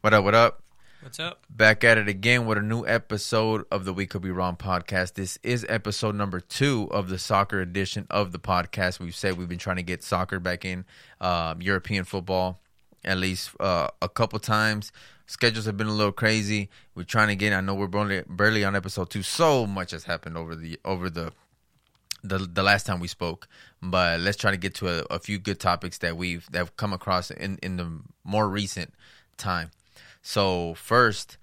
What up? What up? What's up? Back at it again with a new episode of the We Could Be Wrong podcast. This is episode number two of the soccer edition of the podcast. We've said we've been trying to get soccer back in um, European football at least uh, a couple times. Schedules have been a little crazy. We're trying to get. I know we're barely, barely on episode two. So much has happened over the over the the the last time we spoke. But let's try to get to a, a few good topics that we've that have come across in in the more recent time. So first,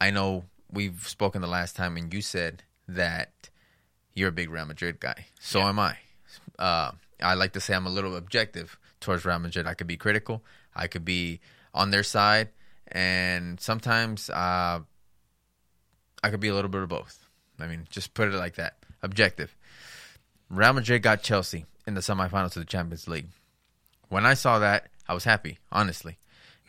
I know we've spoken the last time, and you said that you're a big Real Madrid guy. So Yeah. am I. Uh, I like to say I'm a little objective towards Real Madrid. I could be critical. I could be on their side, and sometimes uh, I could be a little bit of both. I mean, just put it like that. Objective. Real Madrid got Chelsea in the semifinals of the Champions League. When I saw that, I was happy, honestly.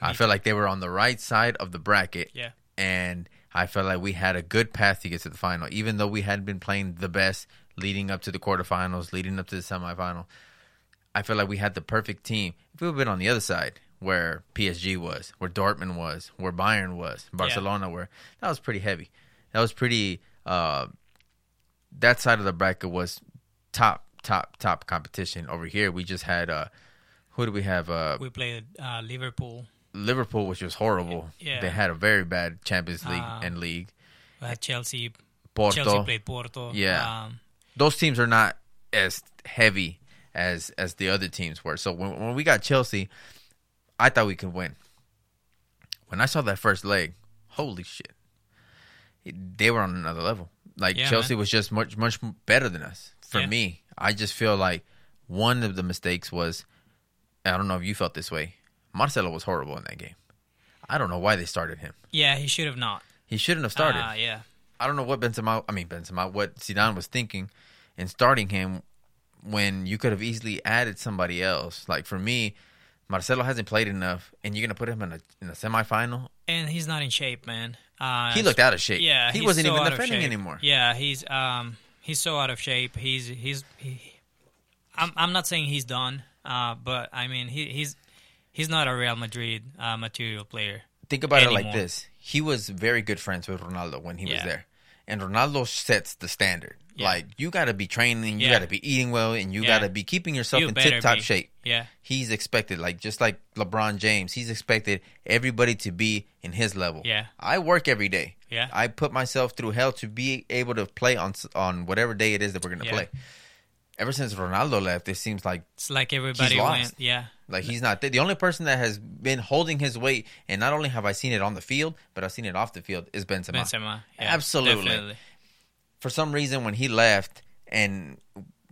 I felt like they were on the right side of the bracket. Yeah. And I felt like we had a good path to get to the final, even though we hadn't been playing the best leading up to the quarterfinals, leading up to the semifinal. I felt like we had the perfect team. If we had been on the other side, where PSG was, where Dortmund was, where Bayern was, Barcelona were, that was pretty heavy. That was pretty. Uh, that side of the bracket was top, top, top competition. Over here, we just had. Uh, who do we have? Uh, We played uh, Liverpool. Liverpool, which was horrible. Yeah. They had a very bad Champions League Um, and league. Chelsea. Porto. Chelsea played Porto. Yeah. Um, Those teams are not as heavy as as the other teams were. So when when we got Chelsea, I thought we could win. When I saw that first leg, holy shit. They were on another level. Like Yeah, Chelsea man. was just much much better than us. For Yeah. me, I just feel like one of the mistakes was I don't know if you felt this way. Marcelo was horrible in that game. I don't know why they started him. yeah, he should have not. He shouldn't have started. Uh, yeah. I don't know what Benzema. I mean Benzema. What Zidane was thinking in starting him when you could have easily added somebody else. Like for me, Marcelo hasn't played enough, and you're gonna put him in a in a semifinal. And he's not in shape, man. Uh, He looked out of shape. Yeah, he wasn't so even defending anymore. Yeah, he's um he's so out of shape. He's he's he, I'm I'm not saying he's done, uh, but I mean he he's he's not a Real Madrid uh, material player. Think about it like this: he was very good friends with Ronaldo when he was there, and Ronaldo sets the standard. Yeah. Like you got to be training, you Yeah. got to be eating well, and you Yeah. got to be keeping yourself You in tip top be. shape. Yeah, He's expected, like just like LeBron James, he's expected everybody to be in his level. Yeah. I work every day. Yeah. I put myself through hell to be able to play on on whatever day it is that we're gonna Yeah. play. Ever since Ronaldo left, it seems like it's like everybody lost. went. Yeah, like he's not. The only person that has been holding his weight, and not only have I seen it on the field, but I've seen it off the field, is Benzema. Benzema. Yeah, Absolutely. definitely. For some reason, when he left, and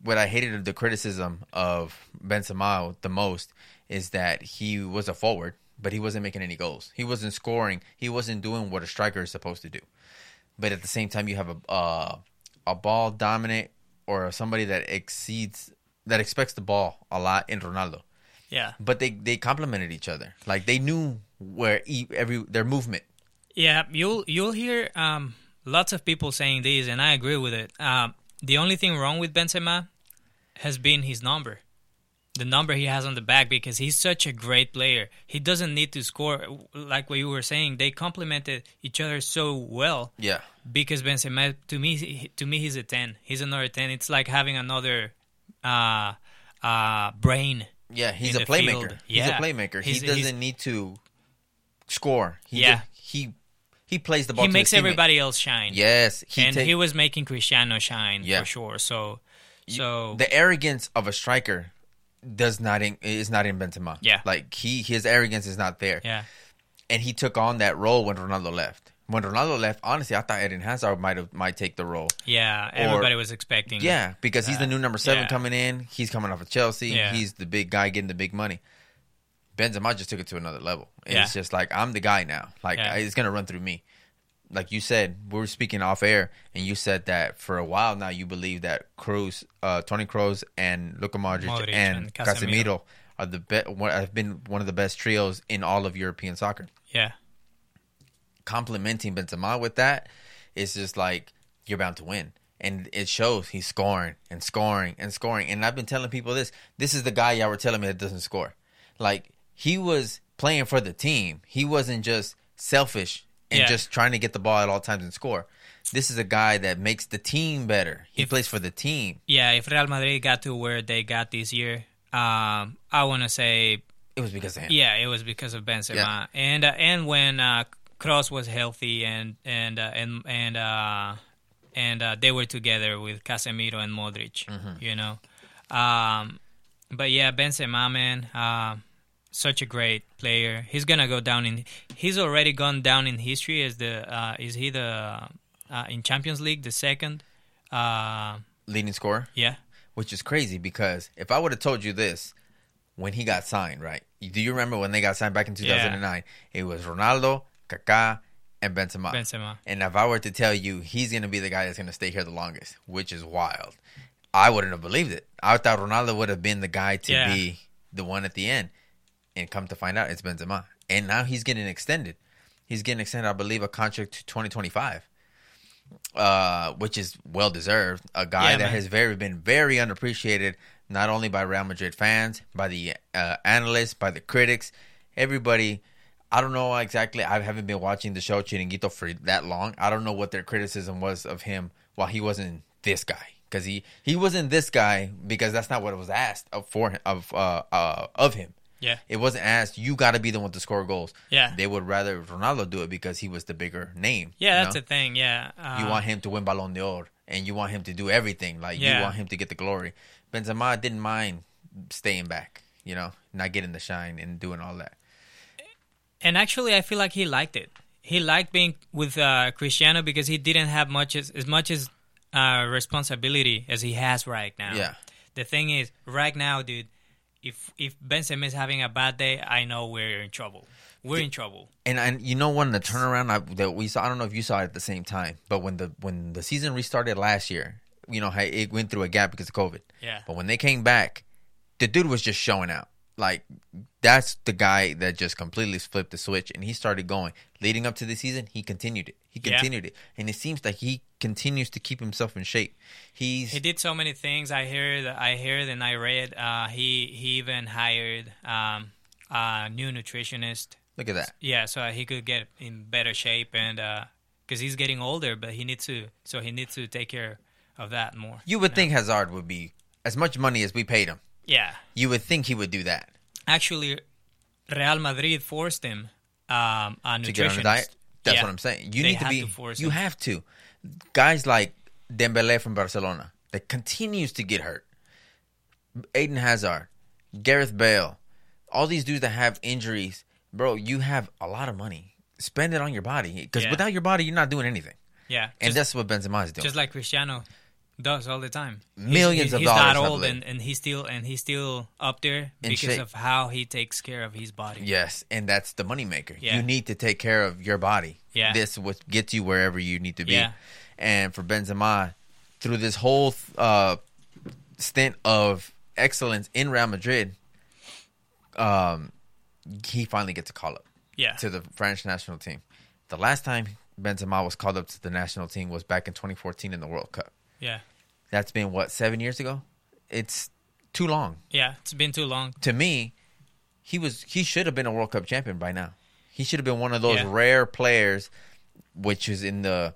what I hated of the criticism of Benzema the most is that he was a forward, but he wasn't making any goals. He wasn't scoring. He wasn't doing what a striker is supposed to do. But at the same time, you have a uh, a ball dominant or somebody that exceeds that expects the ball a lot in Ronaldo Yeah, but they they complemented each other. Like they knew where e- every their movement. Yeah, you'll you'll hear um, lots of people saying this, and I agree with it. Um, the only thing wrong with Benzema has been his number, the number he has on the back, because he's such a great player. He doesn't need to score, like what you were saying. They complemented each other so well Yeah, because Benzema, to me, to me, he's a ten. He's another ten. It's like having another uh, uh, brain. Yeah. He's a playmaker. field. He's a playmaker. He's- he doesn't need to score. He Yeah. he he plays the ball. He makes everybody else shine. Yes, he and take- he was making Cristiano shine Yeah. for sure. So, so the arrogance of a striker does not in, is not in Benzema. Yeah. like he his arrogance is not there, yeah, and he took on that role when Ronaldo left. When Ronaldo left, honestly, I thought Eden Hazard might have might take the role. yeah. Everybody was expecting. Yeah, because he's the new number seven yeah. coming in. He's coming off of Chelsea. Yeah. He's the big guy getting the big money. Benzema just took it to another level. Yeah. It's just like I'm the guy now. Like Yeah. It's gonna run through me. Like you said, we were speaking off air, and you said that for a while now you believe that Kroos, uh, Toni Kroos, and Luka Modric, Modric and, and Casemiro. Casemiro. are the be- one- have been one of the best trios in all of European soccer. yeah, Complimenting Benzema with that, it's just like you're bound to win. And it shows he's scoring and scoring and scoring. And I've been telling people this. This is the guy y'all were telling me that doesn't score. Like he was playing for the team. He wasn't just selfish and Yeah. just trying to get the ball at all times and score. This is a guy that makes the team better. He If- plays for the team. Yeah, if Real Madrid got to where they got this year, um, I want to say It was because of him. yeah, it was because of Benzema Yeah. and uh, and when uh, Kroos was healthy and and uh, and and uh, and uh, they were together with Casemiro and Modric, Mm-hmm. you know. Um, but yeah, Benzema, man, uh, such a great player. He's gonna go down in. He's already gone down in history as the. Uh, is he the uh, in Champions League the second? Uh, Leading scorer, yeah, which is crazy because if I would have told you this when he got signed, right? Do you remember when they got signed back in 2009? It was Ronaldo, Kaká, and Benzema. Benzema. And if I were to tell you he's going to be the guy that's going to stay here the longest, which is wild, I wouldn't have believed it. I thought Ronaldo would have been the guy to Yeah. be the one at the end. And come to find out, it's Benzema. And now he's getting extended. He's getting extended, I believe, a contract to 2025, uh, which is well deserved. A guy Yeah, that man. has very been very unappreciated, not only by Real Madrid fans, by the uh, analysts, by the critics, everybody. I don't know exactly. I haven't been watching the show Chiringuito for that long. I don't know what their criticism was of him while he wasn't this guy because he he wasn't this guy because that's not what was asked of for him, of uh, uh of him. yeah, It wasn't asked. You got to be the one to score goals. Yeah. they would rather Ronaldo do it because he was the bigger name. yeah. That's know? the thing. Yeah, uh, you want him to win Ballon d'Or and you want him to do everything. Like Yeah. you want him to get the glory. Benzema didn't mind staying back, you know, not getting the shine and doing all that. And actually, I feel like he liked it. He liked being with uh, Cristiano because he didn't have much as, as much as uh, responsibility as he has right now. Yeah. The thing is, right now, dude, if if Benzema is having a bad day, I know we're in trouble. We're in trouble. And and you know when the turnaround I, that we saw, I don't know if you saw it at the same time, but when the when the season restarted last year, you know, it went through a gap because of COVID. Yeah. But when they came back, the dude was just showing out. Like that's the guy that just completely flipped the switch and he started going. Leading up to the season, he continued it. He Yeah. continued it, and it seems like he continues to keep himself in shape. He's He did so many things. I heard, I heard, and I read. Uh, he he even hired um, a new nutritionist. look at that. Yeah, so he could get in better shape, and because he's getting older, but he needs to, so he needs to take care of that more. You would think Hazard would be as much money as we paid him. Yeah, You would think he would do that actually, Real Madrid forced him um, a to get on a diet. That's Yeah. what I'm saying. You They need to be. to force you him. have to. Guys like Dembele from Barcelona that continues to get hurt. Eden Hazard, Gareth Bale, all these dudes that have injuries, bro. You have a lot of money. Spend it on your body because Yeah. without your body, you're not doing anything. Yeah, And just, that's what Benzema is doing. just like Cristiano does all the time. Millions he's, of he's dollars, that I old, and, and he's still and he's still up there because shape. of how he takes care of his body. Yes, and that's the moneymaker. Yeah. You need to take care of your body. Yeah. This what gets you wherever you need to be. Yeah. And for Benzema, through this whole uh, stint of excellence in Real Madrid, um, he finally gets a call up Yeah, to the French national team. The last time Benzema was called up to the national team was back in 2014 in the World Cup. yeah, That's been what seven years ago. It's too long yeah. It's been too long. to me, he was he should have been a World Cup champion by now. He should have been one of those Yeah. rare players, which is in the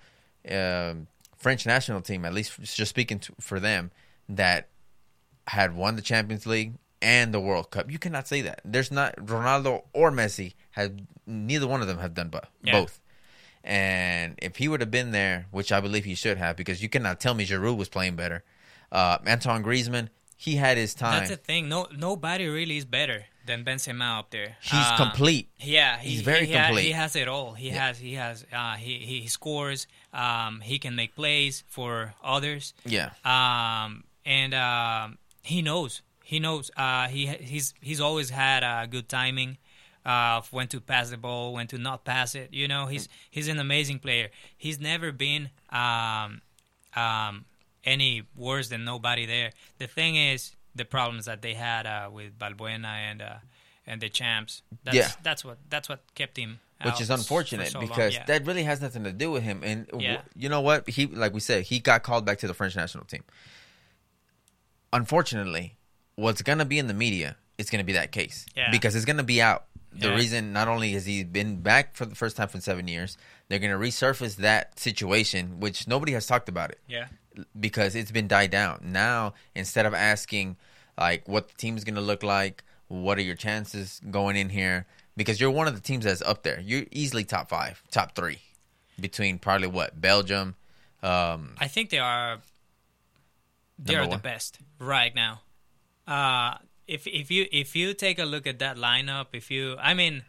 um, French national team. At least just speaking to, for them, that had won the Champions League and the World Cup. You cannot say that. There's not Ronaldo or Messi had neither one of them have done but Yeah. both. And if he would have been there, which I believe he should have, because you cannot tell me Giroud was playing better. Uh, Antoine Griezmann, he had his time. That's the thing. No, nobody really is better than Benzema up there. He's Uh, complete. Yeah, he, He's very he ha- complete. he has it all. He Yeah. has. He has. Uh, he he scores. Um, he can make plays for others. Yeah. Um, and um, he knows. He knows. Uh, he he's he's always had uh, good timing. Uh, of when to pass the ball, when to not pass it. You know, he's he's an amazing player. He's never been um, um, any worse than nobody there. The thing is, the problems that they had uh, with Valbuena and uh, and the champs. That's, Yeah. that's what that's what kept him. which is unfortunate so because Yeah. that really has nothing to do with him. And Yeah. you know what? He, like we said, he got called back to the French national team. Unfortunately, what's gonna be in the media is gonna be that case Yeah. because it's gonna be out The Yeah. reason not only has he been back for the first time for seven years, they're going to resurface that situation, which nobody has talked about it Yeah. because it's been died down. Now, instead of asking like what the team's going to look like, what are your chances going in here, because you're one of the teams that's up there. You're easily top five, top three, between probably what Belgium. Um, I think they are. They are the one. best right now. Uh, if if you if you take a look at that lineup, if you, I mean,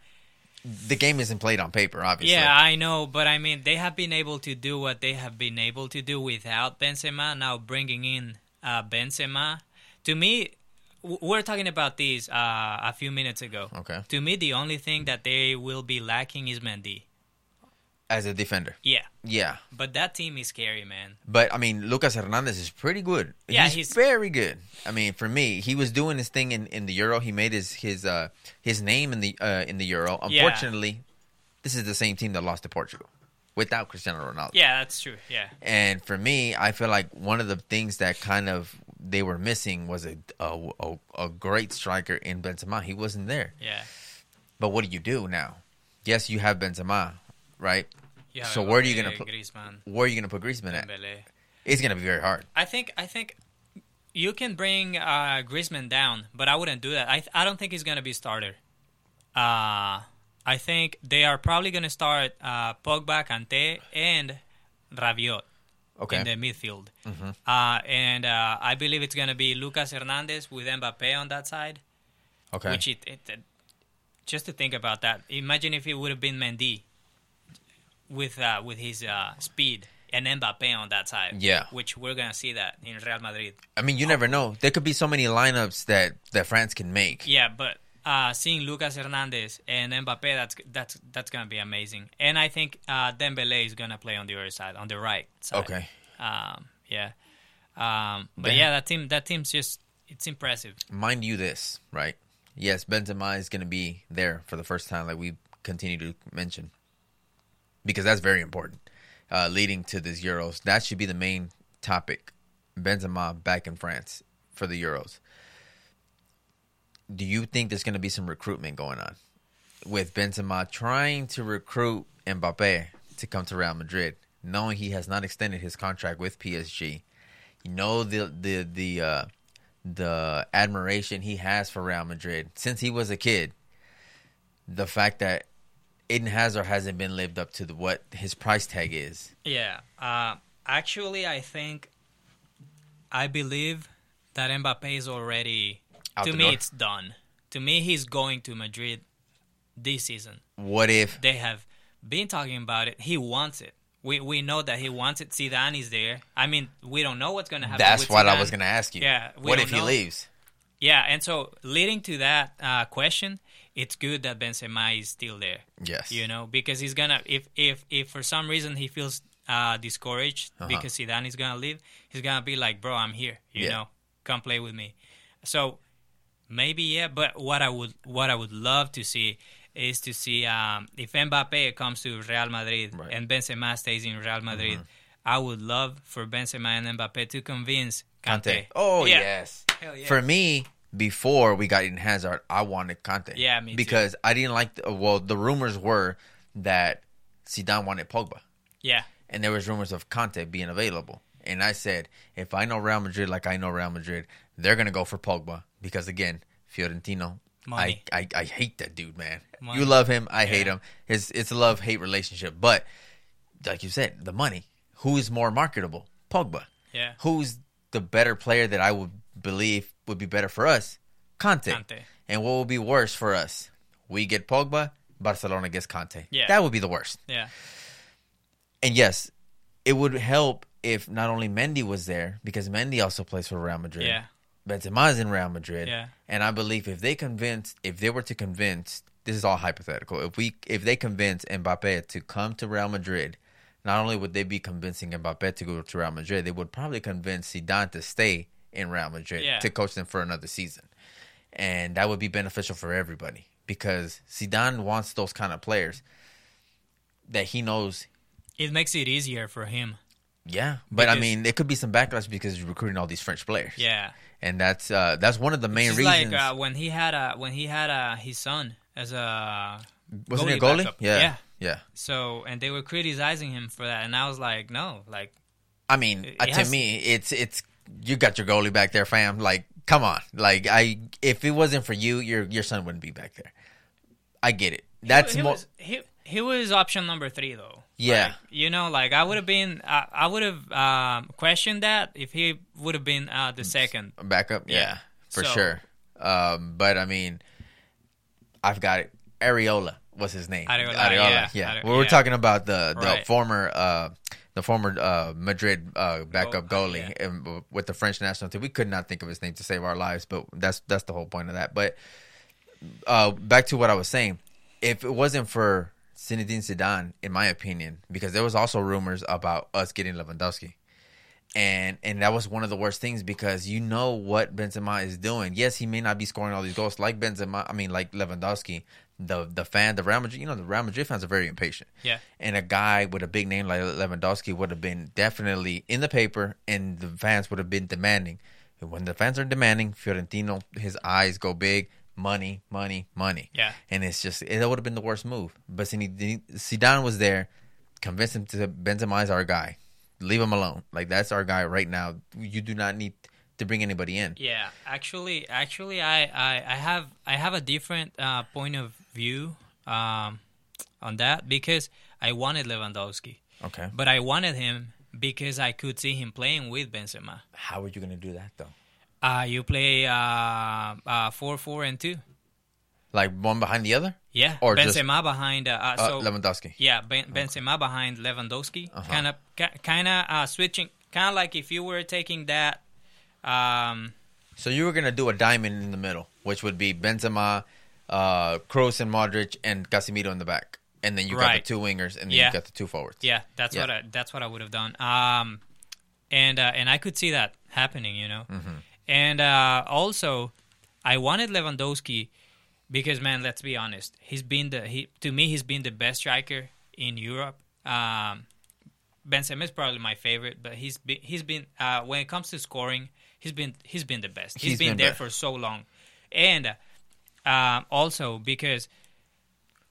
the game isn't played on paper, obviously. yeah, I know, but I mean, they have been able to do what they have been able to do without Benzema. Now bringing in uh, Benzema, to me, w- we we're talking about these uh, a few minutes ago. Okay. To me, the only thing that they will be lacking is Mendy. As a defender, Yeah, yeah. but that team is scary, man. But I mean, Lucas Hernandez is pretty good. Yeah, he's, he's- very good. I mean, for me, he was doing his thing in, in the Euro. He made his his uh his name in the uh in the Euro. Yeah. Unfortunately, this is the same team that lost to Portugal without Cristiano Ronaldo. Yeah, that's true. Yeah. And for me, I feel like one of the things that kind of they were missing was a a, a, a great striker in Benzema. He wasn't there. Yeah. But what do you do now? Yes, you have Benzema, right? Yeah, So where are you gonna put- Griezmann, Where are you going to put Griezmann at? Dembele. It's going to be very hard. I think I think you can bring uh, Griezmann down, but I wouldn't do that. I I don't think he's gonna be starter. Uh I think they are probably gonna start uh, Pogba, Kante, and Rabiot Okay. in the midfield. Mhm. Uh, and uh, I believe it's gonna be Lucas Hernandez with Mbappe on that side. Okay. Which it, it, it- just to think about that. Imagine if it would have been Mendy with uh, with his uh, speed and Mbappe on that side. Yeah. Which we're gonna see that in Real Madrid. I mean, you never know. There could be so many lineups that that France can make. Yeah, but uh, seeing Lucas Hernandez and Mbappe, that's that's that's gonna be amazing. And I think uh, Dembele is gonna play on the other side, on the right side. Okay. Um, yeah. Um, but Then- yeah, that team that team's just it's impressive. Mind you, this right? Yes, Benzema is going to be there for the first time, like we continue to mention, because that's very important. Uh, leading to this Euros, that should be the main topic. Benzema back in France for the Euros. Do you think there's going to be some recruitment going on with Benzema trying to recruit Mbappe to come to Real Madrid, knowing he has not extended his contract with PSG? You know the the the uh, the admiration he has for Real Madrid since he was a kid. The fact that Eden Hazard hasn't been lived up to the, what his price tag is. Yeah. Uh, actually, I think I believe that Mbappe is already. Out to me, door? it's done. To me, he's going to Madrid this season. What if They have been talking about it. He wants it. We we know that he wants it. Zidane is there. I mean, we don't know what's going to happen. that's what I was going to ask you? Yeah, What if he leaves? Yeah, and so leading to that uh, question, it's good that Benzema is still there. Yes. You know, because he's gonna if if if for some reason he feels uh, discouraged Uh-huh. because Zidane is gonna leave, he's gonna be like, "Bro, I'm here. You Yeah. know, come play with me." So maybe yeah, but what I would what I would love to see is to see um, if Mbappe comes to Real Madrid Right. and Benzema stays in Real Madrid. I would love for Benzema and Mbappe to convince Kante. Kante. Oh Yeah. yes. Yeah. For me, before we got Eden Hazard, I wanted Conte. Yeah, me too. because I didn't like. The, well, the rumors were that Zidane wanted Pogba, Yeah, and there was rumors of Conte being available. And I said, if I know Real Madrid like I know Real Madrid, they're gonna go for Pogba because again, Florentino. I, I, I hate that dude, man. Money. You love him, I hate him. His it's a love hate relationship. But like you said, the money. Who's more marketable? Pogba. yeah. Who's the better player that I would believe would be better for us? Conte. Kante. And what will be worse for us? We get Pogba, Barcelona gets Conte. Yeah. That would be the worst. Yeah. And yes, it would help if not only Mendy was there, because Mendy also plays for Real Madrid. Yeah. Benzema is in Real Madrid. Yeah. And I believe if they convince, if they were to convince, this is all hypothetical. If we, if they convince Mbappe to come to Real Madrid, not only would they be convincing Mbappe to go to Real Madrid, they would probably convince Zidane to stay in Real Madrid Yeah. to coach them for another season, and that would be beneficial for everybody because Zidane wants those kind of players that he knows. It makes it easier for him. Yeah, but I mean, it could be some backlash because he's recruiting all these French players. Yeah. and that's uh, that's one of the main reasons. like uh, when he had uh, when he had uh, his son as a Wasn't goalie goalie? backup. Yeah. Yeah. Yeah. so, and they were criticizing him for that, and I was like, no, like I mean, uh, to has- me, it's it's you got your goalie back there, fam. Like, come on. Like, I if it wasn't for you, your your son wouldn't be back there. I get it. That's he, he more. was he, he was option number three though. Yeah. Like, you know, like I would have been, I, I would have um, questioned that if he would have been uh, the second. Backup, yeah, Yeah. for So- sure. Um, but I mean, I've got it. Areola was his name. Areola, yeah. Are- We were yeah. talking about the the Right. former uh, the former uh, Madrid uh, backup Go- goalie yeah. and with the French national team. We could not think of his name to save our lives, but that's that's the whole point of that. But uh, back to what I was saying, if it wasn't for Zinedine Zidane, in my opinion, because there was also rumors about us getting Lewandowski and and that was one of the worst things because you know what Benzema is doing. Yes, he may not be scoring all these goals like Benzema. I mean, like Lewandowski. The the fan, the Real Madrid, you know, the Real Madrid fans are very impatient. Yeah. And a guy with a big name like Lewandowski would have been definitely in the paper, and the fans would have been demanding. And when the fans are demanding, Florentino, his eyes go big. Money, money, money. Yeah. And it's just it would have been the worst move. But Zidane was there, convinced him to Benzema is our guy. Leave him alone. Like that's our guy right now. You do not need to bring anybody in. Yeah, actually, actually, I, I, I have I have a different uh, point of view um, on that because I wanted Lewandowski, Okay. but I wanted him because I could see him playing with Benzema. How are you gonna do that though? Uh, you play uh, uh, four, four, and two. Like one behind the other? Yeah, Or just- Benzema behind. Uh, uh, Uh, so Lewandowski. yeah, ben, Benzema behind Lewandowski. Kind of, kind of uh, switching. Kind of like if you were taking that. Um, So you were gonna do a diamond in the middle, which would be Benzema, uh, Kroos and Modric, and Casemiro in the back, and then you got the two wingers, and then Yeah. you got the two forwards. Yeah, that's Yeah. what I, that's what I would have done. Um, and uh, and I could see that happening, you know. Mm-hmm. And uh, also, I wanted Lewandowski because man, let's be honest, he's been the he to me he's been the best striker in Europe. Um, Benzema is probably my favorite, but he's been he's been uh, when it comes to scoring, he's been he's been the best. He's he's been, been there best. for so long, and uh, also because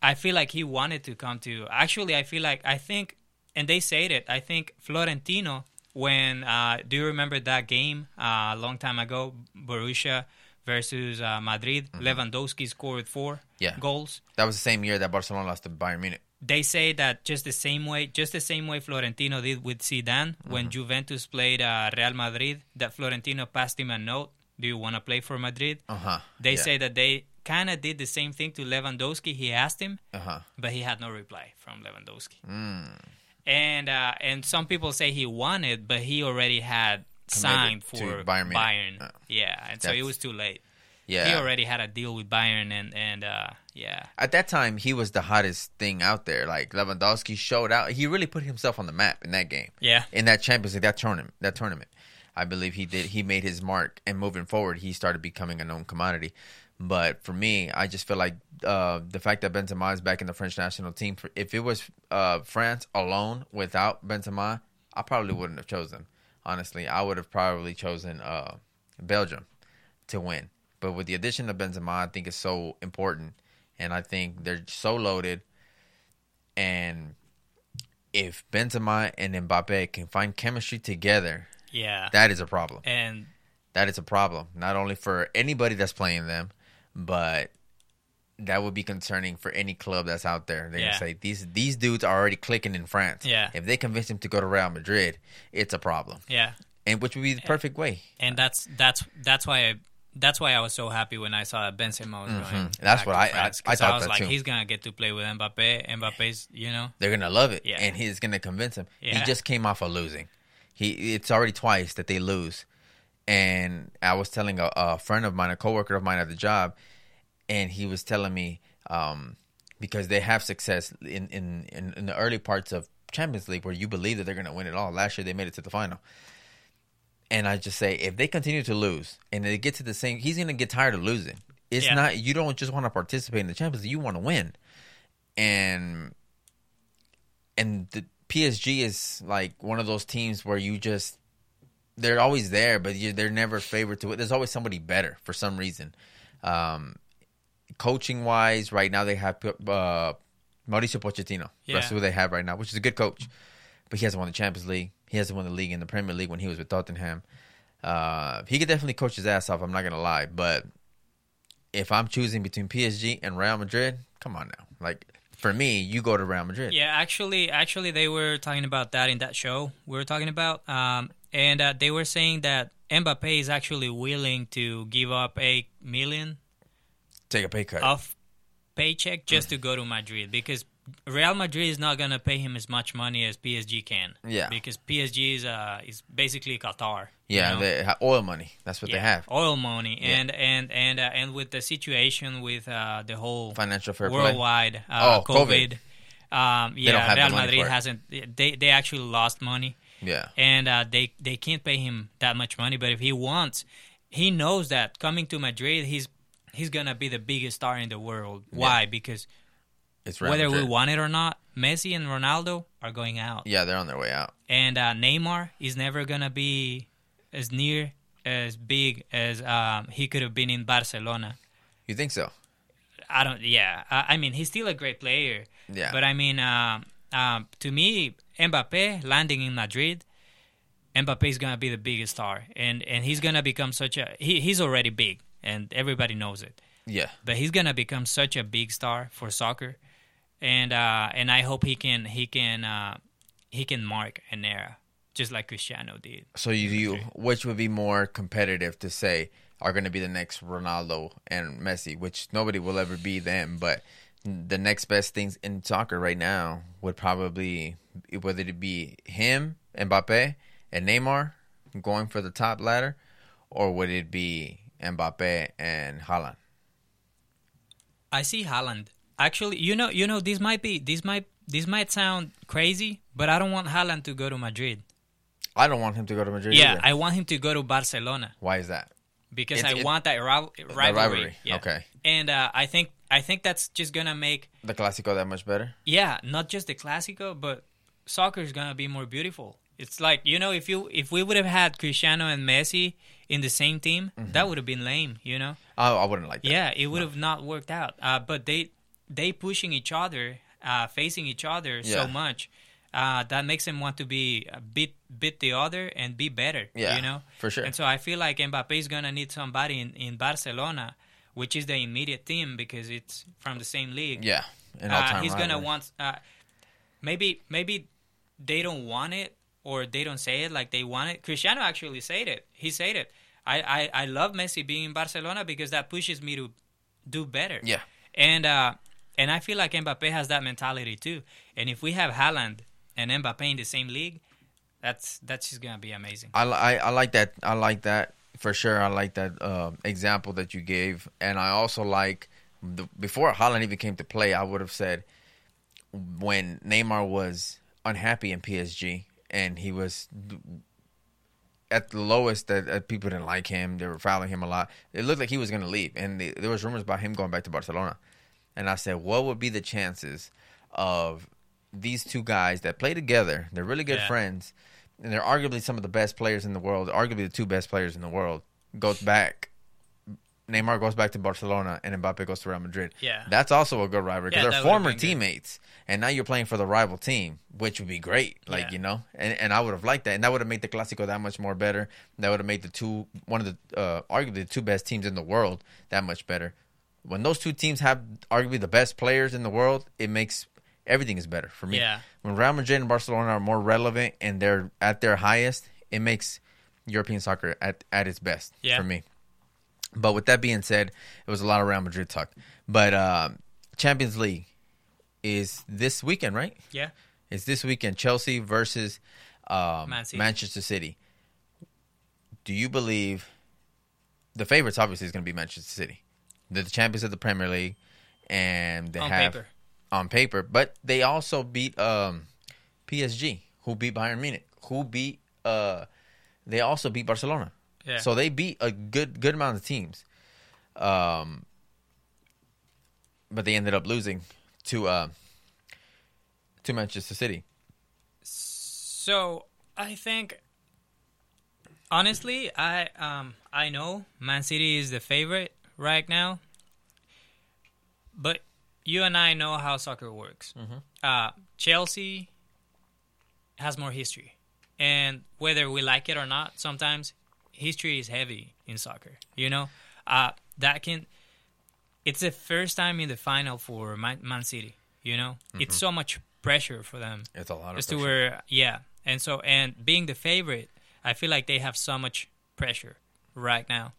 I feel like he wanted to come to. Actually, I feel like I think, and they said it. I think Florentino. When uh, do you remember that game uh, a long time ago, Borussia versus uh, Madrid? Lewandowski scored four Mm-hmm. Yeah. goals. That was the same year that Barcelona lost to Bayern Munich. They say that just the same way, just the same way Florentino did with Zidane when Juventus played uh, Real Madrid. That Florentino passed him a note. Do you want to play for Madrid? Uh huh. They say that they kind of did the same thing to Lewandowski. He asked him, Uh huh. but he had no reply from Lewandowski. Mm. And uh, and some people say he wanted, but he already had signed for Bayern Bayern. Oh. Yeah, and so it was too late. Yeah. He already had a deal with Bayern, and and uh, yeah, At that time, he was the hottest thing out there. Like Lewandowski showed out. He really put himself on the map in that game. yeah, in that Champions League, that tournament, that tournament, I believe he did. He made his mark, and moving forward, he started becoming a known commodity. But for me, I just feel like uh, the fact that Benzema is back in the French national team. If it was uh, France alone without Benzema, I probably wouldn't have chosen. Honestly, I would have probably chosen uh, Belgium to win. But with the addition of Benzema, I think it's so important, and I think they're so loaded. And if Benzema and Mbappe can find chemistry together, yeah, that is a problem. and That is a problem, not only for anybody that's playing them, but that would be concerning for any club that's out there. They're Yeah. gonna say these these dudes are already clicking in France. Yeah. If they convince him to go to Real Madrid, it's a problem, yeah, and which would be the perfect way. and that's that's that's why I that's why I was so happy when I saw that Benzema was going. Mhm. That's what I- I- France, I 'cause thought was that like, too. he's gonna get to play with Mbappe. Mbappe's, you know, They're gonna love it, Yeah. and he's gonna convince him. He just came off of losing. He it's already twice that they lose, and I was telling a, a friend of mine, a coworker of mine at the job, and he was telling me um, because they have success in, in in in the early parts of Champions League where you believe that they're gonna win it all. Last year they made it to the final. And I just say, if they continue to lose and they get to the same, he's gonna get tired of losing. It's Yeah. not you don't just want to participate in the Champions League; you want to win. And and the PSG is like one of those teams where you just they're always there, but you, they're never favored to it. There's always somebody better for some reason. Um, coaching wise, right now they have uh, Mauricio Pochettino. Yeah. That's who they have right now, which is a good coach. But he hasn't won the Champions League. He hasn't won the league in the Premier League when he was with Tottenham. Uh, he could definitely coach his ass off. I'm not gonna lie, but if I'm choosing between PSG and Real Madrid, come on now. Like for me, you go to Real Madrid. Yeah, actually, actually, they were talking about that in that show we were talking about, um, and uh, they were saying that Mbappe is actually willing to give up a million Take a pay cut. of paycheck just to go to Madrid because Real Madrid is not gonna pay him as much money as PSG can. Yeah. because PSG is uh is basically Qatar. you yeah, know? they have oil money. That's what they have. oil money, Yeah. and and and uh, and with the situation with uh, the whole Financial fair worldwide uh, Oh, COVID. Um, yeah, Real Madrid hasn't. They they actually lost money, Yeah. and uh, they they can't pay him that much money. But if he wants, he knows that coming to Madrid, he's he's gonna be the biggest star in the world. Why? Because It's Real whether we want it or not, Messi and Ronaldo are going out, Yeah, they're on their way out. and uh, Neymar is never gonna be as near as big as um, he could have been in Barcelona. You think so? I don't. Yeah, I, I mean he's still a great player. Yeah. But I mean, um, um, to me, Mbappe landing in Madrid, Mbappe is gonna be the biggest star, and and he's gonna become such a. He, he's already big, and everybody knows it. yeah. But he's gonna become such a big star for soccer, and uh, and I hope he can he can uh, he can mark an era just like Cristiano did. So you, you which would be more competitive to say are going to be the next Ronaldo and Messi, which nobody will ever be them, but the next best things in soccer right now would probably whether it be him, Mbappe, and Neymar going for the top ladder, or would it be Mbappe and Haaland? I see Haaland. Actually, you know, you know, this might be this might this might sound crazy, but I don't want Haaland to go to Madrid. I don't want him to go to Madrid. Yeah, either. I want him to go to Barcelona Why is that? Because It's- I it- want that The rivalry. rivalry. Yeah. Okay. And uh, I think I think that's just gonna make The Clásico that much better? yeah, not just the Clásico, but soccer is gonna be more beautiful. It's like you know, if you if we would have had Cristiano and Messi in the same team, Mm-hmm. that would have been lame. You know. I, I wouldn't like that. Yeah, it would have not worked out. Uh, but they they pushing each other, uh, facing each other Yeah. so much. Uh, that makes them want to be a beat beat the other and be better. Yeah, you know for sure. And so I feel like Mbappe is gonna need somebody in, in Barcelona, which is the immediate team because it's from the same league. Yeah. Uh, he's gonna want. Uh, maybe maybe they don't want it or they don't say it like they want it. Cristiano actually said it. He said it. I, I, I love Messi being in Barcelona because that pushes me to do better. Yeah. And uh, and I feel like Mbappe has that mentality too. And if we have Haaland and Mbappe in the same league, that's that's just gonna be amazing. I, I, I like that. I like that for sure. I like that uh, example that you gave, and I also like the, before Haaland even came to play. I would have said when Neymar was unhappy in PSG and he was at the lowest that, people didn't like him. They were fouling him a lot. It looked like he was going to leave, and the, there was rumors about him going back to Barcelona. And I said, what would be the chances of these two guys that play together? They're really good Yeah. friends, and they're arguably some of the best players in the world. Arguably the two best players in the world. Goes back. Neymar goes back to Barcelona, and Mbappe goes to Real Madrid. Yeah. that's also a good rivalry because Yeah, they're former teammates, and now you're playing for the rival team, which would be great. Like Yeah. you know, and and I would have liked that, and that would have made the Clásico that much more better. That would have made the two one of the uh, arguably the two best teams in the world that much better. When those two teams have arguably the best players in the world, it makes everything is better for me. Yeah. When Real Madrid and Barcelona are more relevant and they're at their highest, it makes European soccer at at its best Yeah. for me. But with that being said, it was a lot of Real Madrid talk. But um, Champions League is this weekend, right? Yeah. It's this weekend. Chelsea versus um, Man City. Manchester City. Do you believe the favorites? Obviously, is going to be Manchester City. They're the champions of the Premier League, and they On have paper. On paper. But they also beat um, PSG, who beat Bayern Munich, who beat. Uh, they also beat Barcelona. Yeah. So they beat a good good amount of teams. Um, but they ended up losing to uh, to Manchester City. So I think honestly, I um I know Man City is the favorite right now, but you and I know how soccer works. Mm-hmm. Uh, Chelsea has more history, and whether we like it or not, sometimes history is heavy in soccer. You know, uh, that can. It's the first time in the final for Man, Man City. You know, it's so much pressure for them It's a lot of to pressure. where yeah and so and being the favorite i feel like they have so much pressure right now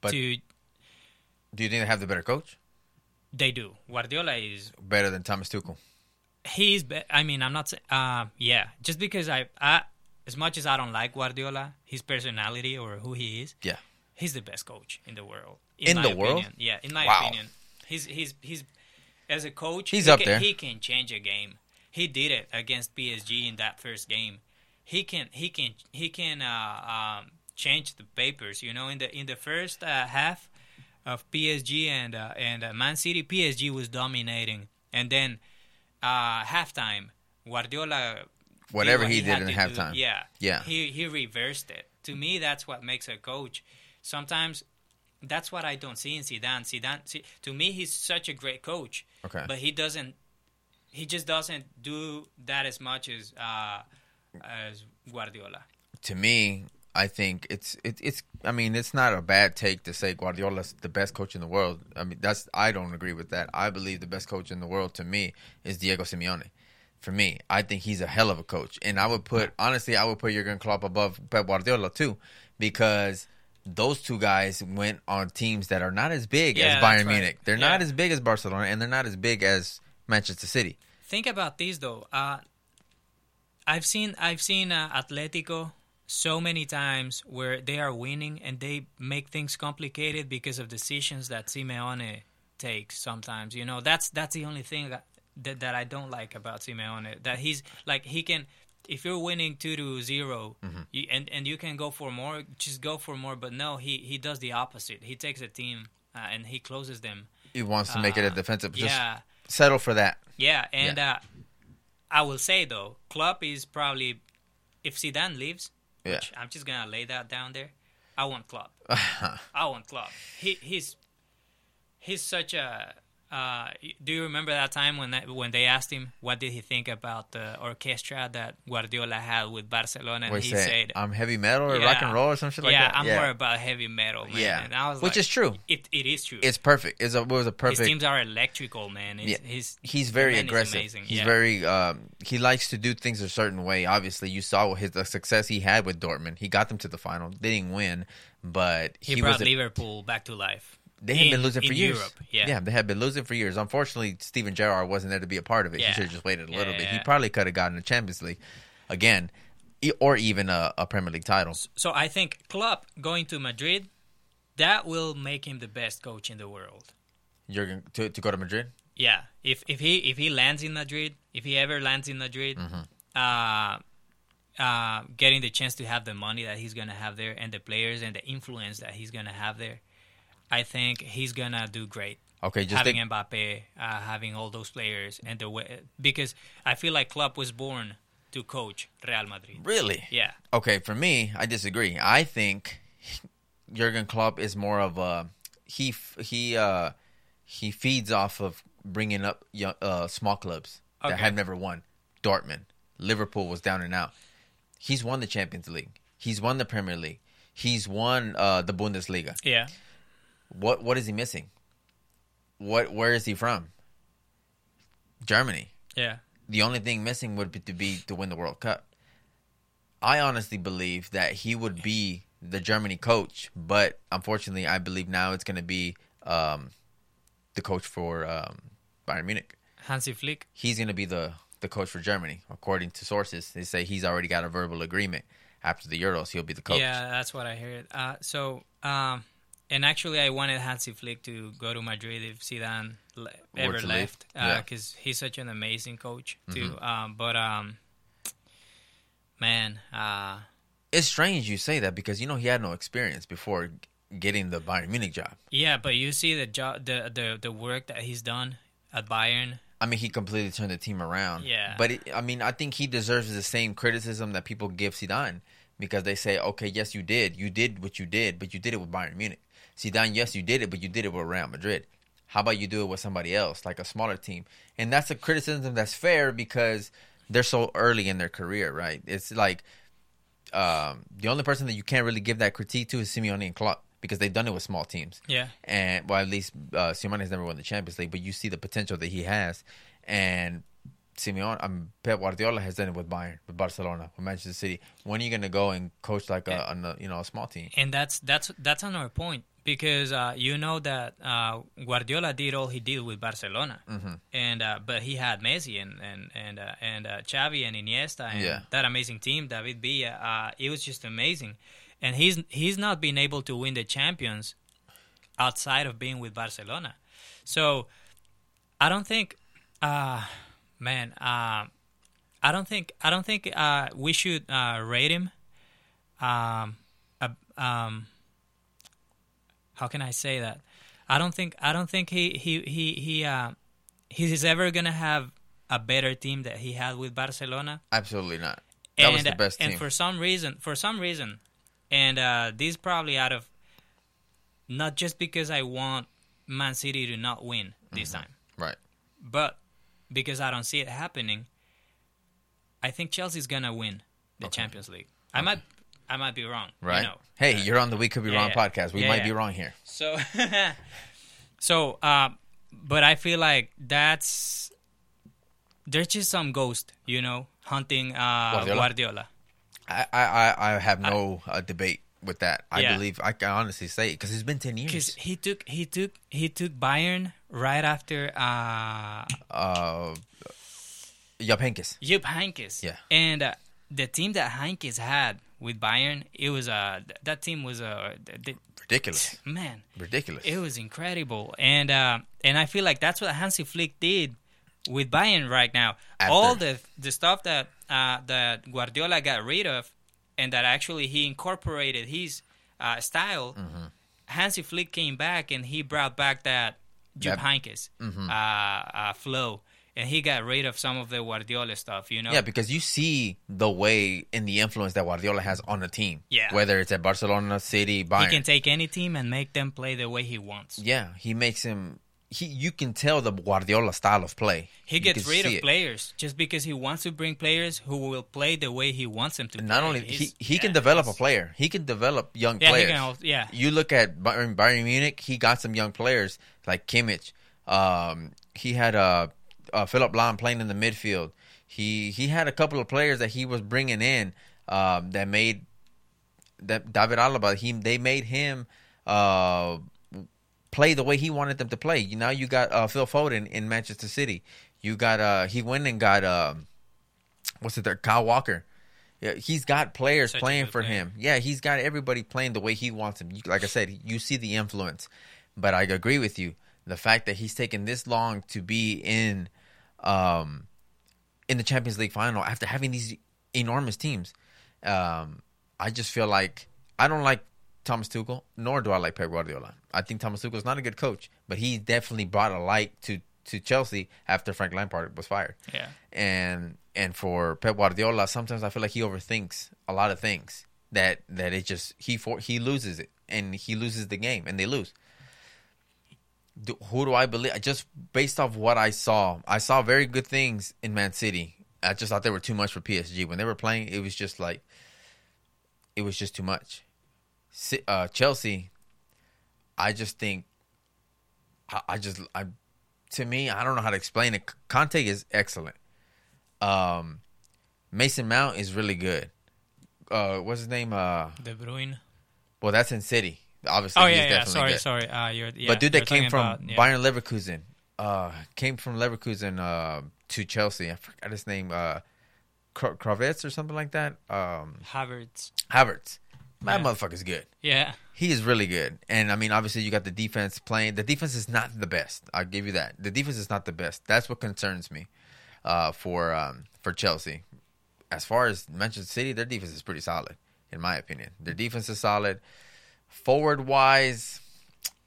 But- to Do you think they have the better coach? They do guardiola is Better than Thomas Tuchel? he's be- i mean i'm not uh yeah just because I, I as much as i don't like guardiola his personality or who he is Yeah. he's the best coach in the world In my the world? yeah in my Wow. opinion he's he's he's as a coach He's he up can, there. he can change a game he did it against psg in that first game he can he can he can uh, um, change the papers you know in the in the first uh, half of psg and uh, and uh, man city psg was dominating and then uh, halftime guardiola Whatever what he did had in halftime. do. Yeah. Yeah. He he reversed it. To me, that's what makes a coach. Sometimes that's what I don't see in Zidane. Zidane, see, to me, he's such a great coach. Okay. But he doesn't. He just doesn't do that as much as uh, as Guardiola. to me, I think it's it, it's. I mean, it's not a bad take to say Guardiola's the best coach in the world. I mean, that's I don't agree with that. I believe the best coach in the world to me is Diego Simeone. For me, I think he's a hell of a coach, and I would put honestly, I would put Jurgen Klopp above Pep Guardiola too, because those two guys went on teams that are not as big Yeah, as Bayern right. Munich. They're not as big as Barcelona, and they're not as big as Manchester City. Think about this though. Uh, I've seen I've seen uh, Atletico so many times where they are winning and they make things complicated because of decisions that Simeone takes. Sometimes, you know, that's that's the only thing that that, that I don't like about Simeone. That he's like he can. If you're winning two to 0 you, and and you can go for more, just go for more. But no, he he does the opposite. He takes a team uh, and he closes them. He wants to make it a Uh, defensive. Just yeah, settle for that. yeah, and Uh, I will say though, Klopp is probably if Zidane leaves, Yeah. I'm just gonna lay that down there. I want Klopp. I want Klopp. He he's he's such a. Uh, do you remember that time when that, when they asked him what did he think about the orchestra that Guardiola had with Barcelona, and he said, I'm heavy metal or Yeah. rock and roll or some shit like that? "Yeah, that. I'm more about heavy metal, man." Yeah. and I was Which like, is true. It it is true. It's perfect. It's a, it was a perfect. His teams are electrical, man. It's, Yeah. His he's very aggressive. He's yeah. very. Um, he likes to do things a certain way. Obviously, you saw his the success he had with Dortmund. He got them to the final. They didn't win, but He, he, brought. A, Liverpool back to life. They had in- been losing for in years. Europe, yeah. they had been losing for years. Unfortunately, Steven Gerrard wasn't there to be a part of it. He should have just waited a little bit. He probably could have gotten a Champions League again, or even a, a Premier League title. So I think Klopp going to Madrid, that will make him the best coach in the world. Jurgen to, to go to Madrid. Yeah, if if he if he lands in Madrid, if he ever lands in Madrid, Mm-hmm. uh, uh, getting the chance to have the money that he's gonna have there and the players and the influence that he's gonna have there, I think he's gonna do great. Okay, just having think, Mbappe, uh, having all those players, and the way because I feel like Klopp was born to coach Real Madrid. really. Yeah, Okay, for me, I disagree. I think Jurgen Klopp is more of a he he uh he feeds off of bringing up young, uh small clubs that Okay. had never won. Dortmund, Liverpool was down and out. He's won the Champions League. He's won the Premier League. He's won uh the Bundesliga. yeah. What what is he missing? What where is he from? Germany Yeah. the only thing missing would be to be to win the World Cup. I honestly believe that he would be the Germany coach, but unfortunately, I believe now it's going to be um, the coach for um, Bayern Munich. Hansi Flick. He's going to be the the coach for Germany, according to sources. They say he's already got a verbal agreement. After the Euros, he'll be the coach. Yeah, that's what I heard. Uh, so, um, and actually, I wanted Hansi Flick to go to Madrid if Zidane le- ever to leave. left, Yeah. because he's such an amazing coach too. Um, but um, man, uh, It's strange you say that because you know he had no experience before getting the Bayern Munich job. yeah, but you see the job, the the the work that he's done at Bayern. I mean, he completely turned the team around. Yeah. But it, I mean, I think he deserves the same criticism that people give Zidane because they say, okay, yes, you did, you did what you did, but you did it with Bayern Munich. Zidane, yes, you did it, but you did it with Real Madrid. How about you do it with somebody else, like a smaller team? And that's a criticism that's fair because they're so early in their career, right? It's like um, the only person that you can't really give that critique to is Simeone and Klopp because they've done it with small teams. Yeah. And well, at least uh, Simeone has never won the Champions League, but you see the potential that he has, and Simeone, um, Pep Guardiola has done it with Bayern, with Barcelona, with Manchester City. When are you going to go and coach like a, a, you know a small team? And that's that's that's another point because uh, you know that uh, Guardiola did all he did with Barcelona, Mm-hmm. and uh, but he had Messi and and and uh, and uh, Xavi and Iniesta and Yeah. that amazing team, David Villa. Uh, it was just amazing, and he's he's not been able to win the champions outside of being with Barcelona. So I don't think, uh, man, I don't think I don't think uh, we should uh, rate him. Um, uh, um, how can I say that? I don't think I don't think he he he he uh, he's ever gonna have a better team that he had with Barcelona. Absolutely not. That and, was the best and for some reason, for some reason, and uh, this probably out of not just because I want Man City to not win this time, right. but because I don't see it happening. I think Chelsea's gonna win the Okay. Champions League. I might, I might be wrong. you Right. know. Hey, Uh, you're on the We Could Be yeah, Wrong yeah. podcast. We Yeah, might be wrong here. So, so, uh, but I feel like that's there's just some ghost, you know, hunting uh, Guardiola? Guardiola. I I, I I have no uh, debate with that. I believe I can honestly say it because it's been ten Because years. he took he took he took Bayern right after uh, Uh, Jupp Heynckes. Jupp Heynckes. Yeah. and uh, the team that Heynckes had with Bayern, it was uh, th- that team was uh, Ridiculous. man, Ridiculous. It was incredible, and uh, and I feel like that's what Hansi Flick did with Bayern right now. After. All the the stuff that uh, that Guardiola got rid of, and that actually he incorporated his uh, style. Mm-hmm. Hansi Flick came back and he brought back that Jupp That- Heynckes Mm-hmm. uh, uh, flow, and he got rid of some of the Guardiola stuff. You know, Yeah, because you see the way and the influence that Guardiola has on the team. Yeah. Whether it's at Barcelona, City, Bayern. he can take any team and make them play the way he wants. yeah, he makes him. He, you can tell the Guardiola style of play. He gets rid of it. players just because he wants to bring players who will play the way he wants them to. Not play. only he, He's- he can yeah, develop a player. He can develop young Yeah, he players. can. Yeah, You look at Bayern, Bayern Munich. He got some young players like Kimmich. Um, he had uh, uh, Philipp Lahm playing in the midfield. He he had a couple of players that he was bringing in um, that made that David Alaba. He they made him uh, play the way he wanted them to play. You now you got uh, Phil Foden in Manchester City. You got uh, he went and got um, what's it there? Kyle Walker. Yeah, he's got players Such playing for player. him. Yeah, he's got everybody playing the way he wants them. Like I said, you see the influence. But I agree with you. The fact that he's taken this long to be in, um, in the Champions League final after having these enormous teams, um, I just feel like I don't like Thomas Tuchel, nor do I like Pep Guardiola. I think Thomas Tuchel is not a good coach, but he definitely brought a light to to Chelsea after Frank Lampard was fired yeah. and and for Pep Guardiola, sometimes I feel like he overthinks a lot of things. That that it just he for he loses it and he loses the game and they lose. Do, who do I believe? I Just based off what I saw, I saw very good things in Man City. I just thought they were too much for PSG when they were playing. It was just like it was just too much. Uh, Chelsea, I just think I, I just I to me I don't know how to explain it. Kante is excellent. Um, Mason Mount is really good. Uh, what's his name? Uh, De Bruyne. well, that's in City. Obviously, Oh he's yeah, yeah. definitely Sorry, good. sorry. Uh, you're, yeah, but dude that came from about- yeah. Bayern Leverkusen, uh, came from Leverkusen uh, to Chelsea. I forgot his name. Uh, Kra- Kravitz or something like that. Um, Havertz. Havertz. That Yeah. motherfucker's good. Yeah, He is really good. And I mean, obviously, you got the defense playing. The defense is not the best. I'll give you that. The defense is not the best. That's what concerns me uh, for um, for Chelsea. As far as Manchester City, their defense is pretty solid, in my opinion. Their defense is solid. Forward wise,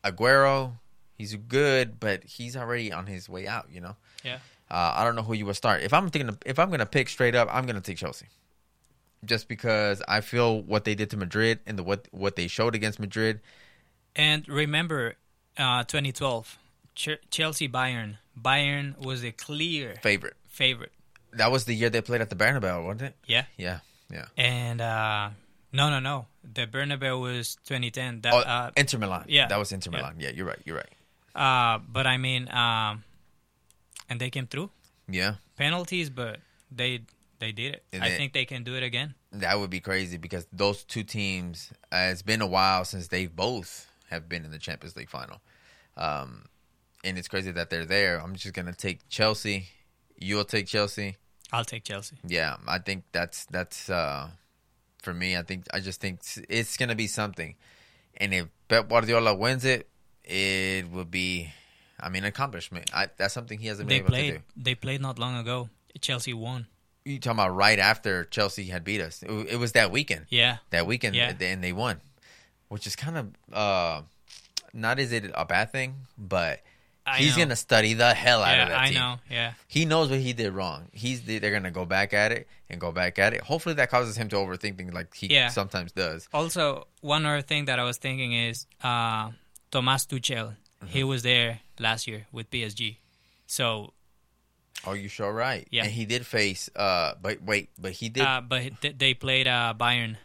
Aguero, he's good, but he's already on his way out. You know. yeah. Uh, I don't know who you would start. If I'm thinking, if I'm gonna pick straight up, I'm gonna take Chelsea, just because I feel what they did to Madrid and the what what they showed against Madrid. And remember, uh, 2012, Ch- Chelsea Bayern. Bayern was a clear Favorite. favorite. That was the year they played at the Bernabeu, wasn't it? Yeah. Yeah. Yeah. And uh, no, no, no. The Bernabeu was 2010. That, Oh, uh, Inter Milan. yeah. That was Inter Milan. Yeah, you're right. You're right. uh, but I mean, um, and they came through Yeah. penalties, but they they did it. And I they- think they can do it again. That would be crazy because those two teams, uh, it's been a while since they both have been in the Champions League final. Um, and it's crazy that they're there. I'm just going to take Chelsea. You'll take Chelsea. I'll take Chelsea. Yeah, I think that's that's uh, for me. I think I just think it's going to be something. And if Pep Guardiola wins it, it will be, I mean, accomplishment. I, that's something he hasn't been They able to played. do. They played not long ago. Chelsea won. You talking about right after Chelsea had beat us? It, it was that weekend. Yeah. that weekend Yeah. and they won which is kind of uh not is it a bad thing but I he's know. gonna study the hell out Yeah, of that I team know. Yeah. he knows what he did wrong he's they're gonna go back at it and go back at it hopefully that causes him to overthink things like he Yeah. sometimes does Also, one other thing that I was thinking is uh, Thomas Tuchel. Mm-hmm. He was there last year with PSG. So, oh you sure right Yeah. and he did face uh but wait but he did uh, but th- they played uh, Bayern.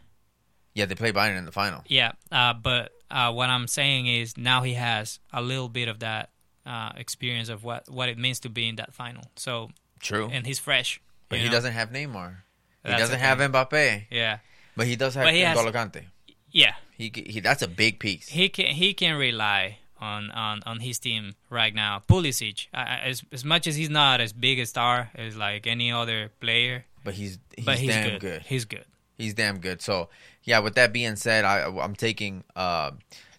yeah they played Bayern in the final Yeah. Uh, but uh, what I'm saying is now he has a little bit of that uh, experience of what, what it means to be in that final. So, true and he's fresh. but he know? doesn't have Neymar he That's doesn't have. Mbappe Yeah. but he does have N'Golo Kante Yeah. he, he that's a big piece he can he can rely on on, on his team right now. Pulisic, as as much as he's not as big a star as like any other player, but he's he's, but he's damn good. good. He's good. He's damn good. So yeah, with that being said, I I'm taking uh,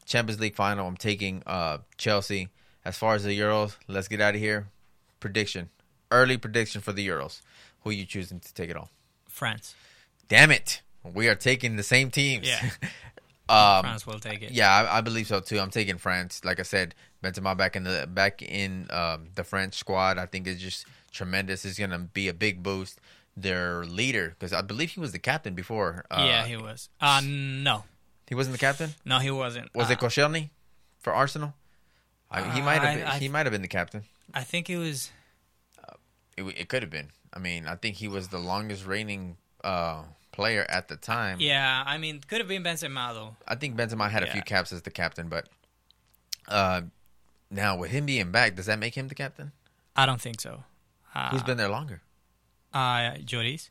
Champions League final. I'm taking uh, Chelsea. As far as the Euros, let's get out of here. Prediction, early prediction for the Euros. Who you choosing to take it all? France, Damn it, we are taking the same teams. Yeah. um, France will take it. yeah, I, I believe so too. I'm taking France. Like I said, Benzema back in the back in um, the French squad. I think is just tremendous. It's gonna be a big boost. Their leader, because I believe he was the captain before. Uh, yeah, he was. Uh no, He wasn't the captain. no, he wasn't. Was uh, it Koscielny for Arsenal? I, he might have. I- Been, I- he might have been the captain. I think it was. It, it could have been. I mean, I think he was the longest reigning uh, player at the time. Yeah, I mean, could have been Benzema though. I think Benzema had a few caps as the captain, but uh, now with him being back, does that make him the captain? I don't think so. Uh, Who's been there longer? Uh, Lloris.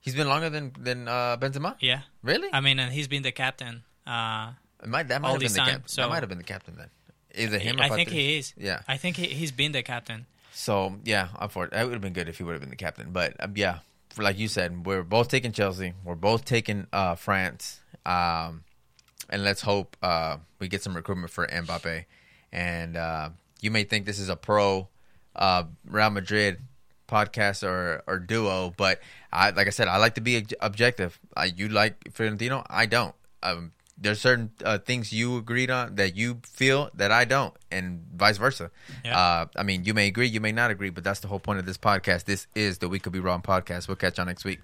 He's been longer than than uh, Benzema. Yeah, Really? I mean, and he's been the captain. Uh, It might, that might have been the captain. so- that might have been the captain then. Is it him? I or think he is. Yeah. I think he, he's been the captain. So yeah, I'm for it. That would have been good if he would have been the captain. But um, yeah, for, like you said, we're both taking Chelsea. We're both taking uh, France. Um, and let's hope uh, we get some recruitment for Mbappe. And uh, you may think this is a pro uh, Real Madrid podcast or, or duo, but I like I said, I like to be objective. I, you like Florentino, I don't. Um, there's certain uh, things you agreed on that you feel that I don't, and vice versa. Yeah. Uh, I mean, you may agree, you may not agree, but that's the whole point of this podcast. This is the We Could Be Wrong podcast. We'll catch y'all next week.